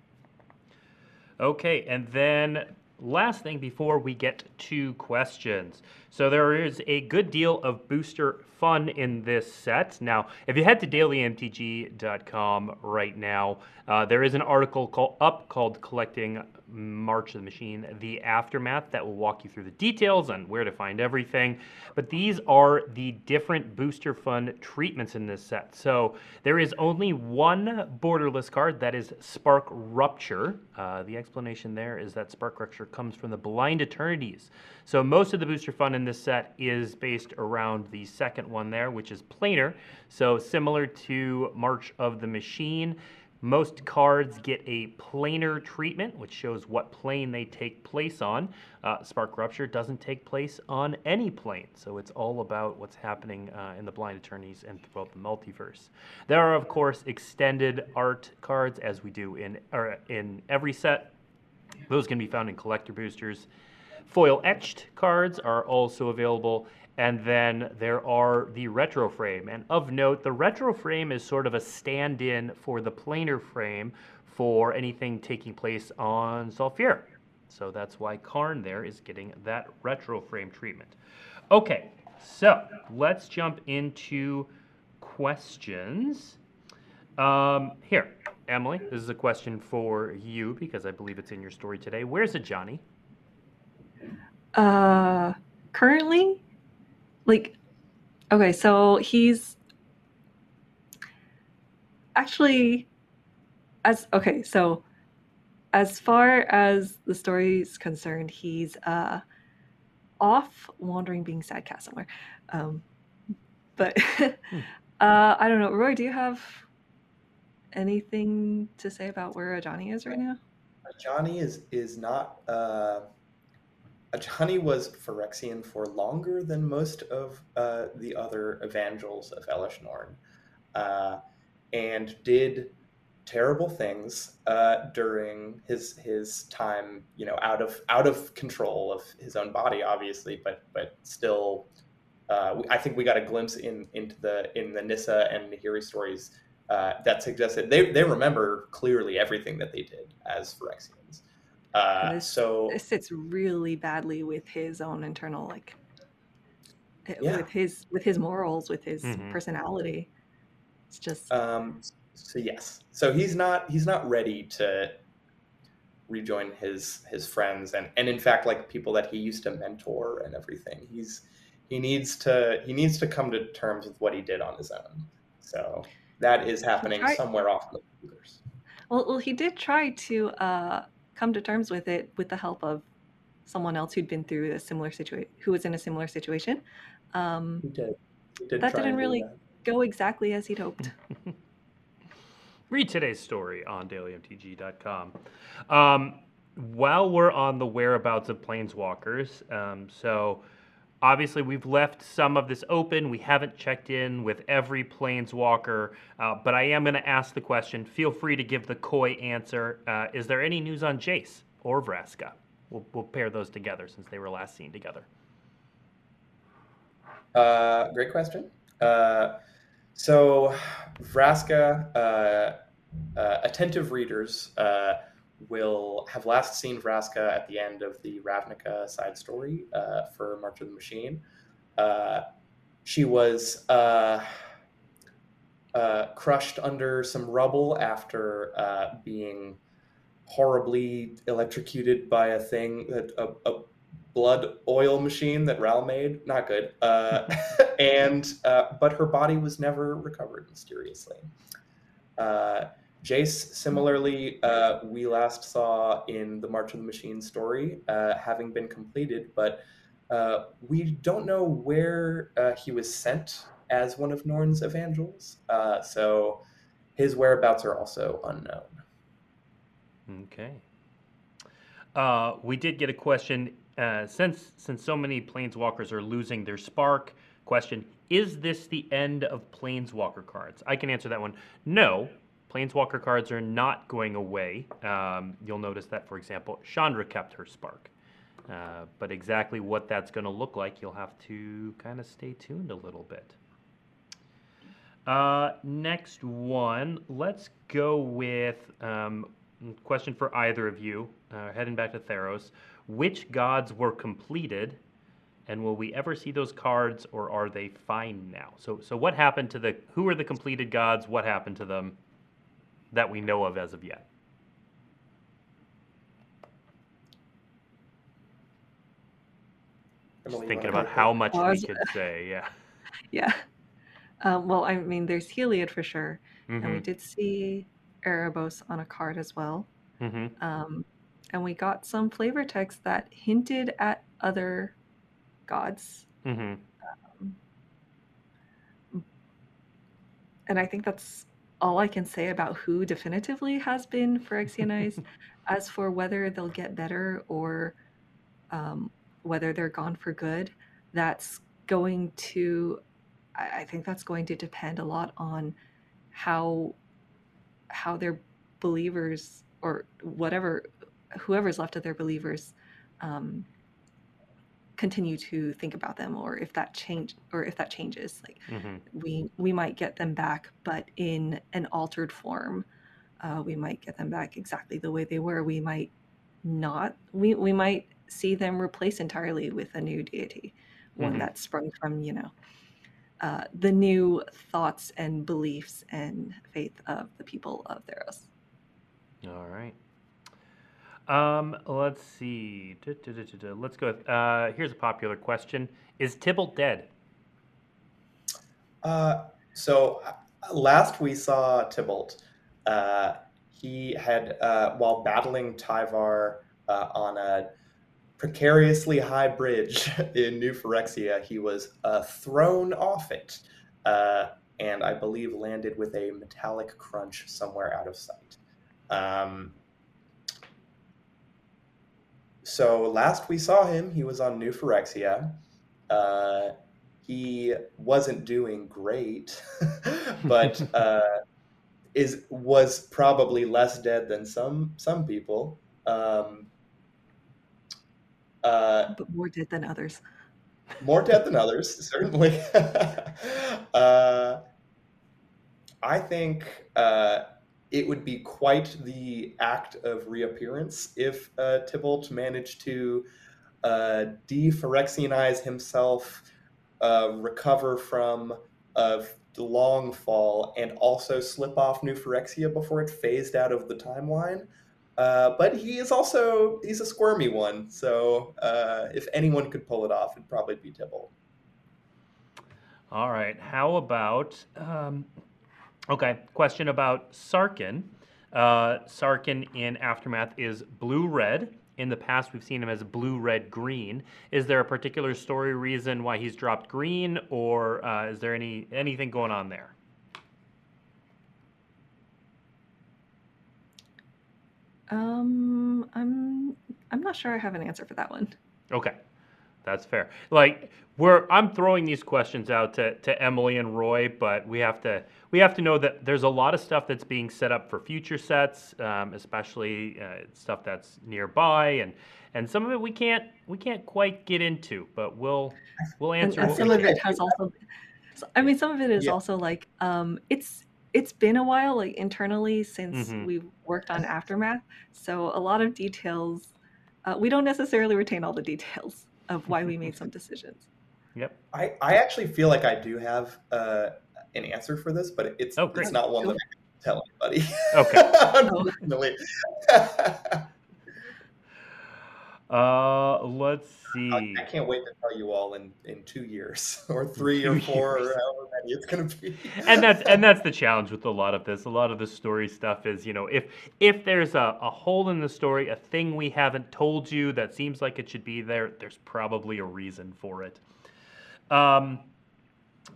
Okay, and then last thing before we get to questions. So there is a good deal of booster fun in this set. Now, if you head to dailymtg.com right now, uh, there is an article call, up called Collecting March of the Machine, the Aftermath, that will walk you through the details on where to find everything. But these are the different booster fun treatments in this set. So there is only one borderless card, that is Spark Rupture. Uh, the explanation there is that Spark Rupture comes from the Blind Eternities. So most of the booster fun in this set is based around the second one there, which is planar. So similar to March of the Machine, most cards get a planar treatment, which shows what plane they take place on. Uh, Spark Rupture doesn't take place on any plane, so it's all about what's happening uh, in the Blind Eternities and throughout the multiverse. There are, of course, extended art cards, as we do in, in every set. Those can be found in collector boosters. Foil etched cards are also available, and then there are the retro frame. And of note, the retro frame is sort of a stand in for the planar frame for anything taking place on Zhalfir. So that's why Karn there is getting that retro frame treatment. Okay, so let's jump into questions. Um, here, Emily, this is a question for you because I believe it's in your story today. Where's Ajani? Uh, currently, like okay so he's actually as okay so as far as the story is concerned he's uh off wandering being sad cat somewhere. Um but hmm. [LAUGHS] uh i don't know. Roy do you have anything to say about where Ajani is right now? Ajani is is not uh Ajani was Phyrexian for longer than most of uh, the other evangels of Elesh Norn, uh, and did terrible things uh, during his his time, you know, out of out of control of his own body, obviously, but but still, uh, I think we got a glimpse in into the in the Nissa and Nahiri stories uh, that suggested they they remember clearly everything that they did as Phyrexians. Uh, this, so this sits really badly with his own internal like eh, yeah. with his with his morals with his mm-hmm. personality. It's just um so yes. So he's not he's not ready to rejoin his his friends and and in fact like people that he used to mentor and everything. He's he needs to he needs to come to terms with what he did on his own. So that is happening tried, somewhere off the computers well, well he did try to uh come to terms with it with the help of someone else who'd been through a similar situation, who was in a similar situation. Um, he did. He did that didn't really that. go exactly as he'd hoped. [LAUGHS] Read today's story on dailymtg.com. Um, while we're on the whereabouts of planeswalkers, um, so Obviously, we've left some of this open. We haven't checked in with every planeswalker, uh, but I am going to ask the question. Feel free to give the coy answer. Uh, is there any news on Jace or Vraska? We'll, we'll pair those together since they were last seen together. Uh, great question. Uh, so, Vraska, uh, uh, attentive readers will have last seen Vraska at the end of the Ravnica side story uh, for March of the Machine. Uh, she was uh, uh crushed under some rubble after uh, being horribly electrocuted by a thing that a, a blood oil machine that Ral made. Not good. Uh, [LAUGHS] and uh, but her body was never recovered mysteriously. Uh, Jace, similarly, uh, we last saw in the March of the Machine story, uh, having been completed, but uh, we don't know where uh, he was sent as one of Norn's evangels. Uh, so his whereabouts are also unknown. Okay. Uh, we did get a question since since so many planeswalkers are losing their spark. Question: Is this the end of planeswalker cards? I can answer that one. No, Planeswalker cards are not going away. Um, you'll notice that, for example, Chandra kept her Spark. Uh, but exactly what that's going to look like, you'll have to kind of stay tuned a little bit. Uh, next one, let's go with um, question for either of you, uh, heading back to Theros. Which gods were completed, and will we ever see those cards, or are they fine now? So, so what happened to the? Who are the completed gods? What happened to them? That we know of as of yet. Just thinking about how much we could say, [LAUGHS] yeah. Yeah. Um, well, I mean, there's Heliod for sure, mm-hmm. and we mm-hmm. did see Erebos on a card as well. Mm-hmm. Um, and we got some flavor text that hinted at other gods. Mm-hmm. Um, and I think that's all I can say about who definitively has been [LAUGHS] Phyrexianized. As for whether they'll get better or um, whether they're gone for good, that's going to, I think that's going to depend a lot on how how their believers or whatever whoever's left of their believers um, continue to think about them or if that change or if that changes like mm-hmm. we we might get them back but in an altered form uh, we might get them back exactly the way they were we might not we we might see them replaced entirely with a new deity one mm-hmm. that's sprung from you know uh, the new thoughts and beliefs and faith of the people of Theros. All right. Um, let's see. Let's go. With, uh, here's a popular question: Is Tibalt dead? Uh, so uh, last we saw Tibalt, uh, he had uh, while battling Tyvar uh, on a precariously high bridge [LAUGHS] in New Phyrexia, he was thrown off it, and I believe landed with a metallic crunch somewhere out of sight. Um, so last we saw him, he was on New Phyrexia. Uh, he wasn't doing great, [LAUGHS] but [LAUGHS] uh, is was probably less dead than some some people. Um, uh, but more dead than others. More dead than [LAUGHS] others, certainly. uh, I think uh, it would be quite the act of reappearance if uh, Tibalt managed to uh, himself, uh, recover from a long fall, and also slip off New Phyrexia before it phased out of the timeline. Uh, but he is also he's a squirmy one, so uh, if anyone could pull it off, it'd probably be Tibalt. All right. How about um, Okay, question about Sarkhan. Uh, Sarkhan in Aftermath is blue red. In the past, we've seen him as blue red green. Is there a particular story reason why he's dropped green, or uh, is there any anything going on there? Um, I'm I'm not sure I have an answer for that one. Okay, that's fair. Like we're I'm throwing these questions out to, to Emily and Roy, but we have to we have to know that there's a lot of stuff that's being set up for future sets, um, especially uh, stuff that's nearby, and and some of it we can't we can't quite get into, but we'll we'll answer. And, and some of it has also, I mean, some of it is yeah. also like um, it's it's been a while, like internally since mm-hmm. we've worked on aftermath, so a lot of details. Uh, we don't necessarily retain all the details of why we made some decisions. Yep. I, I actually feel like I do have uh, an answer for this, but it's oh, it's not one that I can tell anybody. Okay. [LAUGHS] Unfortunately. [LAUGHS] Uh, let's see. I, I can't wait to tell you all in, in two years [LAUGHS] or three or [LAUGHS] four or however many it's going to be. and that's and that's the challenge with a lot of this. A lot of the story stuff is, you know, if if there's a, a hole in the story, a thing we haven't told you that seems like it should be there, there's probably a reason for it. Um,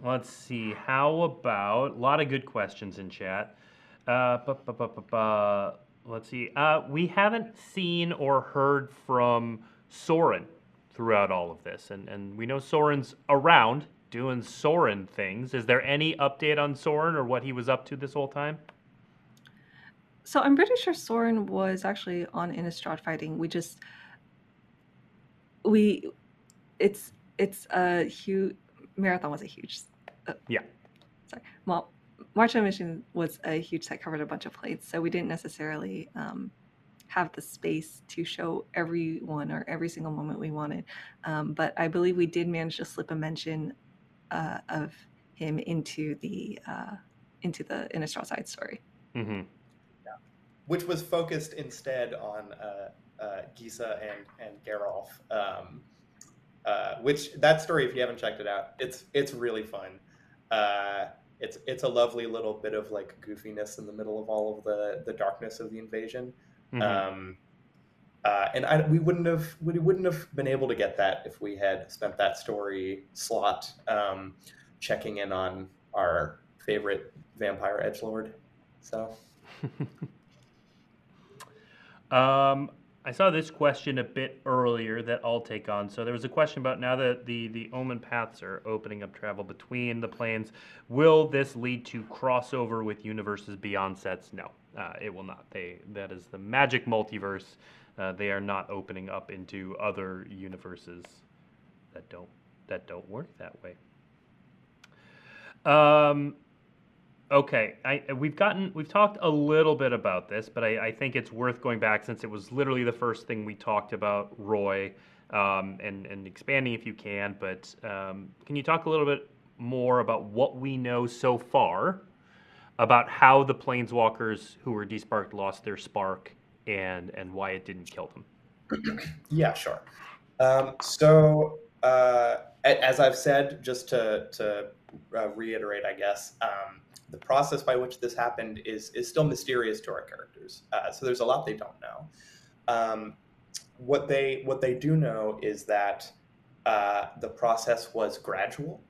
let's see. How about a lot of good questions in chat. Uh, bu- bu- bu- bu- bu- let's see. Uh, we haven't seen or heard from Sorin throughout all of this, and and we know Sorin's around doing Sorin things. Is there any update on Sorin or what he was up to this whole time? So I'm pretty sure Sorin was actually on Innistrad fighting. We just we it's it's a huge marathon was a huge uh, Yeah. sorry well March on Mission was a huge set covered a bunch of plates so we didn't necessarily um, have the space to show everyone or every single moment we wanted um, but I believe we did manage to slip a mention uh, of him into the uh, into the Innistrad side story. Mm-hmm. Which was focused instead on uh, uh, Gisa and, and Gerolf. Um, uh, which that story, if you haven't checked it out, it's it's really fun. Uh, it's it's a lovely little bit of like goofiness in the middle of all of the the darkness of the invasion. Mm-hmm. Um, uh, and I, we wouldn't have we wouldn't have been able to get that if we had spent that story slot um, checking in on our favorite vampire edge lord. So [LAUGHS] Um, I saw this question a bit earlier that I'll take on. So there was a question about now that the the Omenpaths are opening up travel between the planes, will this lead to crossover with universes beyond sets? No, uh, it will not. They that is the magic multiverse. Uh, they are not opening up into other universes that don't that don't work that way. Um, Okay, I, we've gotten we've talked a little bit about this, but I, I think it's worth going back since it was literally the first thing we talked about Roy, um, and and expanding if you can. But um, can you talk a little bit more about what we know so far about how the planeswalkers who were desparked lost their spark and and why it didn't kill them? [CLEARS THROAT] yeah, sure. Um, so uh, as I've said, just to to uh, reiterate, I guess. Um, the process by which this happened is is still mysterious to our characters. Uh, so there's a lot they don't know. Um, what they what they do know is that uh, the process was gradual.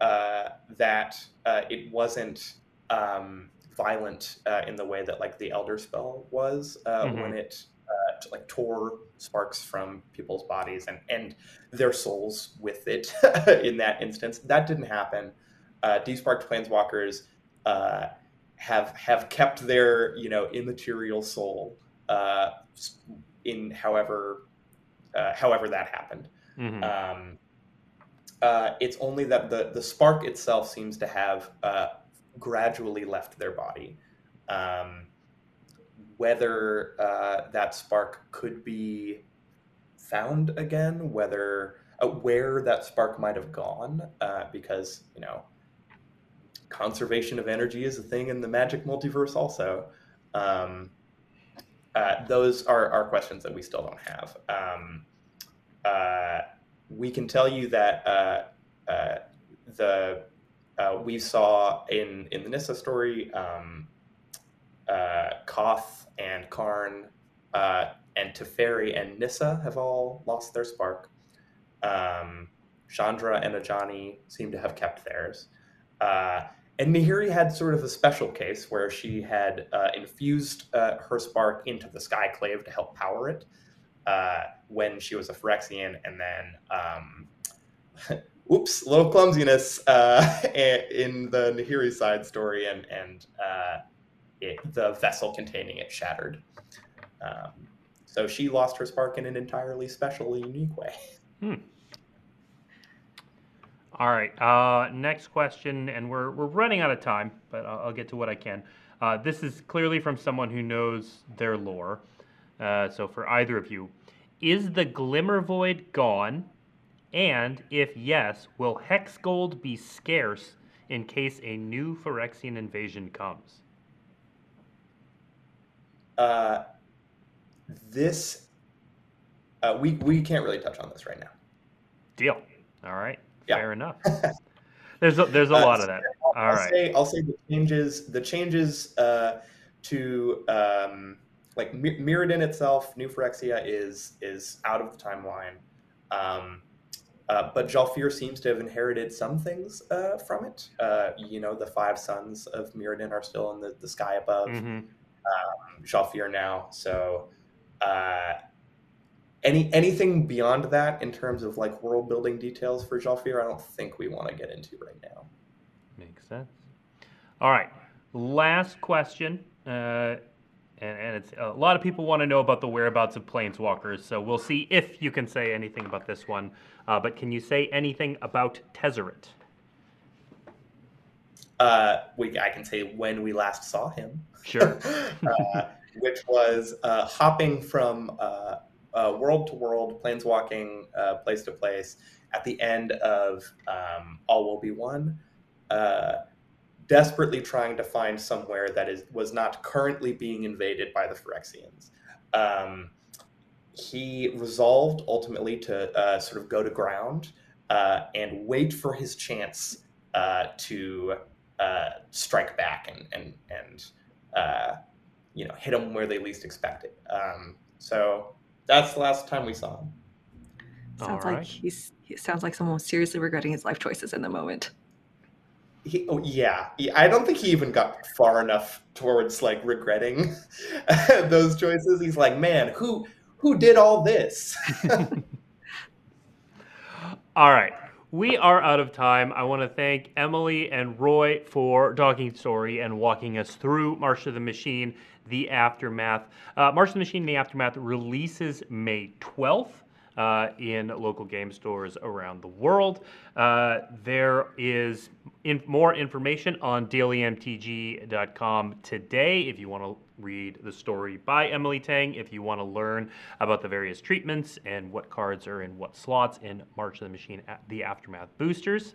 Uh, that uh, it wasn't um, violent uh, in the way that like the Elderspell was uh, Mhm. when it uh, like tore sparks from people's bodies and and their souls with it [LAUGHS] in that instance. That didn't happen. Uh, desparked planeswalkers uh, have have kept their you know immaterial soul uh, in however uh, however that happened. Mhm. Um, uh, it's only that the the spark itself seems to have uh, gradually left their body. Um, whether uh, that spark could be found again, whether uh, where that spark might have gone, uh, because you know conservation of energy is a thing in the magic multiverse also. Um, uh, those are, are questions that we still don't have. Um, uh, we can tell you that uh, uh, the uh, we saw in in the Nissa story, um, uh, Koth and Karn and Teferi and Nissa have all lost their spark. Um, Chandra and Ajani seem to have kept theirs. And Nahiri had sort of a special case where she had uh, infused uh, her spark into the Skyclave to help power it uh, when she was a Phyrexian, and then, um, [LAUGHS] oops, a little clumsiness uh, [LAUGHS] in the Nahiri side story, and and uh, it, the vessel containing it shattered. Um, so she lost her spark in an entirely special, unique way. All right. Uh, next question, and we're we're running out of time, but I'll, I'll get to what I can. Uh, this is clearly from someone who knows their lore. Uh, so for either of you, is the Glimmervoid gone? And if yes, will Hex Gold be scarce in case a new Phyrexian invasion comes? Uh, this uh, we we can't really touch on this right now. Deal. All right. Yeah. Fair enough. [LAUGHS] There's a, there's a Uh, lot of that. All I'll right. say I'll say the changes the changes uh, to um, like Mi- Mirrodin itself, New Phyrexia is is out of the timeline. Um, uh, but Zhalfir seems to have inherited some things uh, from it. Uh, you know, the five suns of Mirrodin are still in the, the sky above. hmm Zhalfir now. So, uh, any anything beyond that in terms of like world building details for Zhalfir, I don't think we want to get into right now. Makes sense. All right. Last question. Uh, and, and it's a lot of people want to know about the whereabouts of planeswalkers. So we'll see if you can say anything about this one. Uh, but can you say anything about Tezzeret? Uh, we I can say when we last saw him, Sure. [LAUGHS] uh, which was uh, hopping from uh, world to world, planeswalking uh, place to place at the end of um, All Will Be One. Uh, desperately trying to find somewhere that is was not currently being invaded by the Phyrexians. Um, he resolved ultimately to uh, sort of go to ground uh, and wait for his chance uh, to uh, strike back and and and you know hit them where they least expect it. Um, so that's the last time we saw him. Sounds All like right. he's he sounds like someone seriously regretting his life choices in the moment. He, oh, yeah, I don't think he even got far enough towards like regretting [LAUGHS] those choices. He's like, man, who who did all this? [LAUGHS] [LAUGHS] All right. We are out of time. I want to thank Emily and Roy for talking story and walking us through March of the Machine, the aftermath. Uh, March the Machine, the aftermath releases May 12th. Uh, in local game stores around the world. Uh, there is in, more information on dailymtg.com today if you want to read the story by Emily Teng, if you want to learn about the various treatments and what cards are in what slots in March of the Machine, at the Aftermath boosters.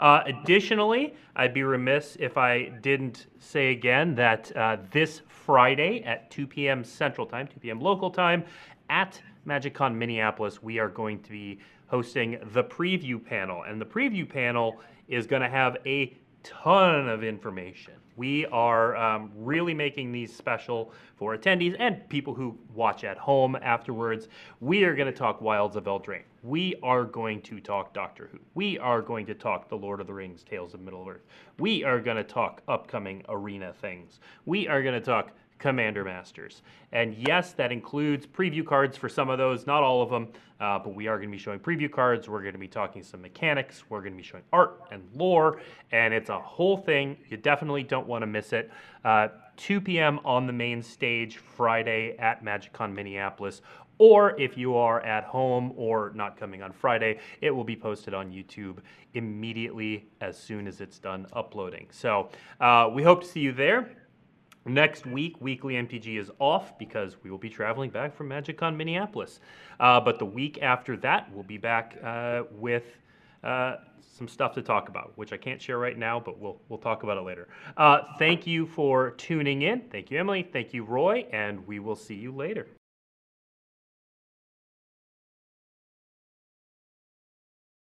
Uh, additionally, I'd be remiss if I didn't say again that uh, this Friday at 2 p.m. Central Time, 2 p.m. local time, at MagicCon Minneapolis, we are going to be hosting the preview panel. And the preview panel is going to have a ton of information. We are um, really making these special for attendees and people who watch at home afterwards. We are going to talk Wilds of Eldraine. We are going to talk Doctor Who. We are going to talk The Lord of the Rings, Tales of Middle Earth. We are going to talk upcoming arena things. We are going to talk Commander Masters. And yes, that includes preview cards for some of those, not all of them, uh, but we are going to be showing preview cards. We're going to be talking some mechanics. We're going to be showing art and lore, and it's a whole thing. You definitely don't want to miss it. Uh, 2 p.m. on the main stage Friday at MagicCon Minneapolis. Or if you are at home or not coming on Friday, it will be posted on YouTube immediately as soon as it's done uploading. So uh, we hope to see you there. Next week, Weekly MTG is off because we will be traveling back from MagicCon Minneapolis. Uh, but the week after that, we'll be back uh, with uh, some stuff to talk about, which I can't share right now, but we'll we'll talk about it later. Uh, thank you for tuning in. Thank you, Emily. Thank you, Roy, and we will see you later.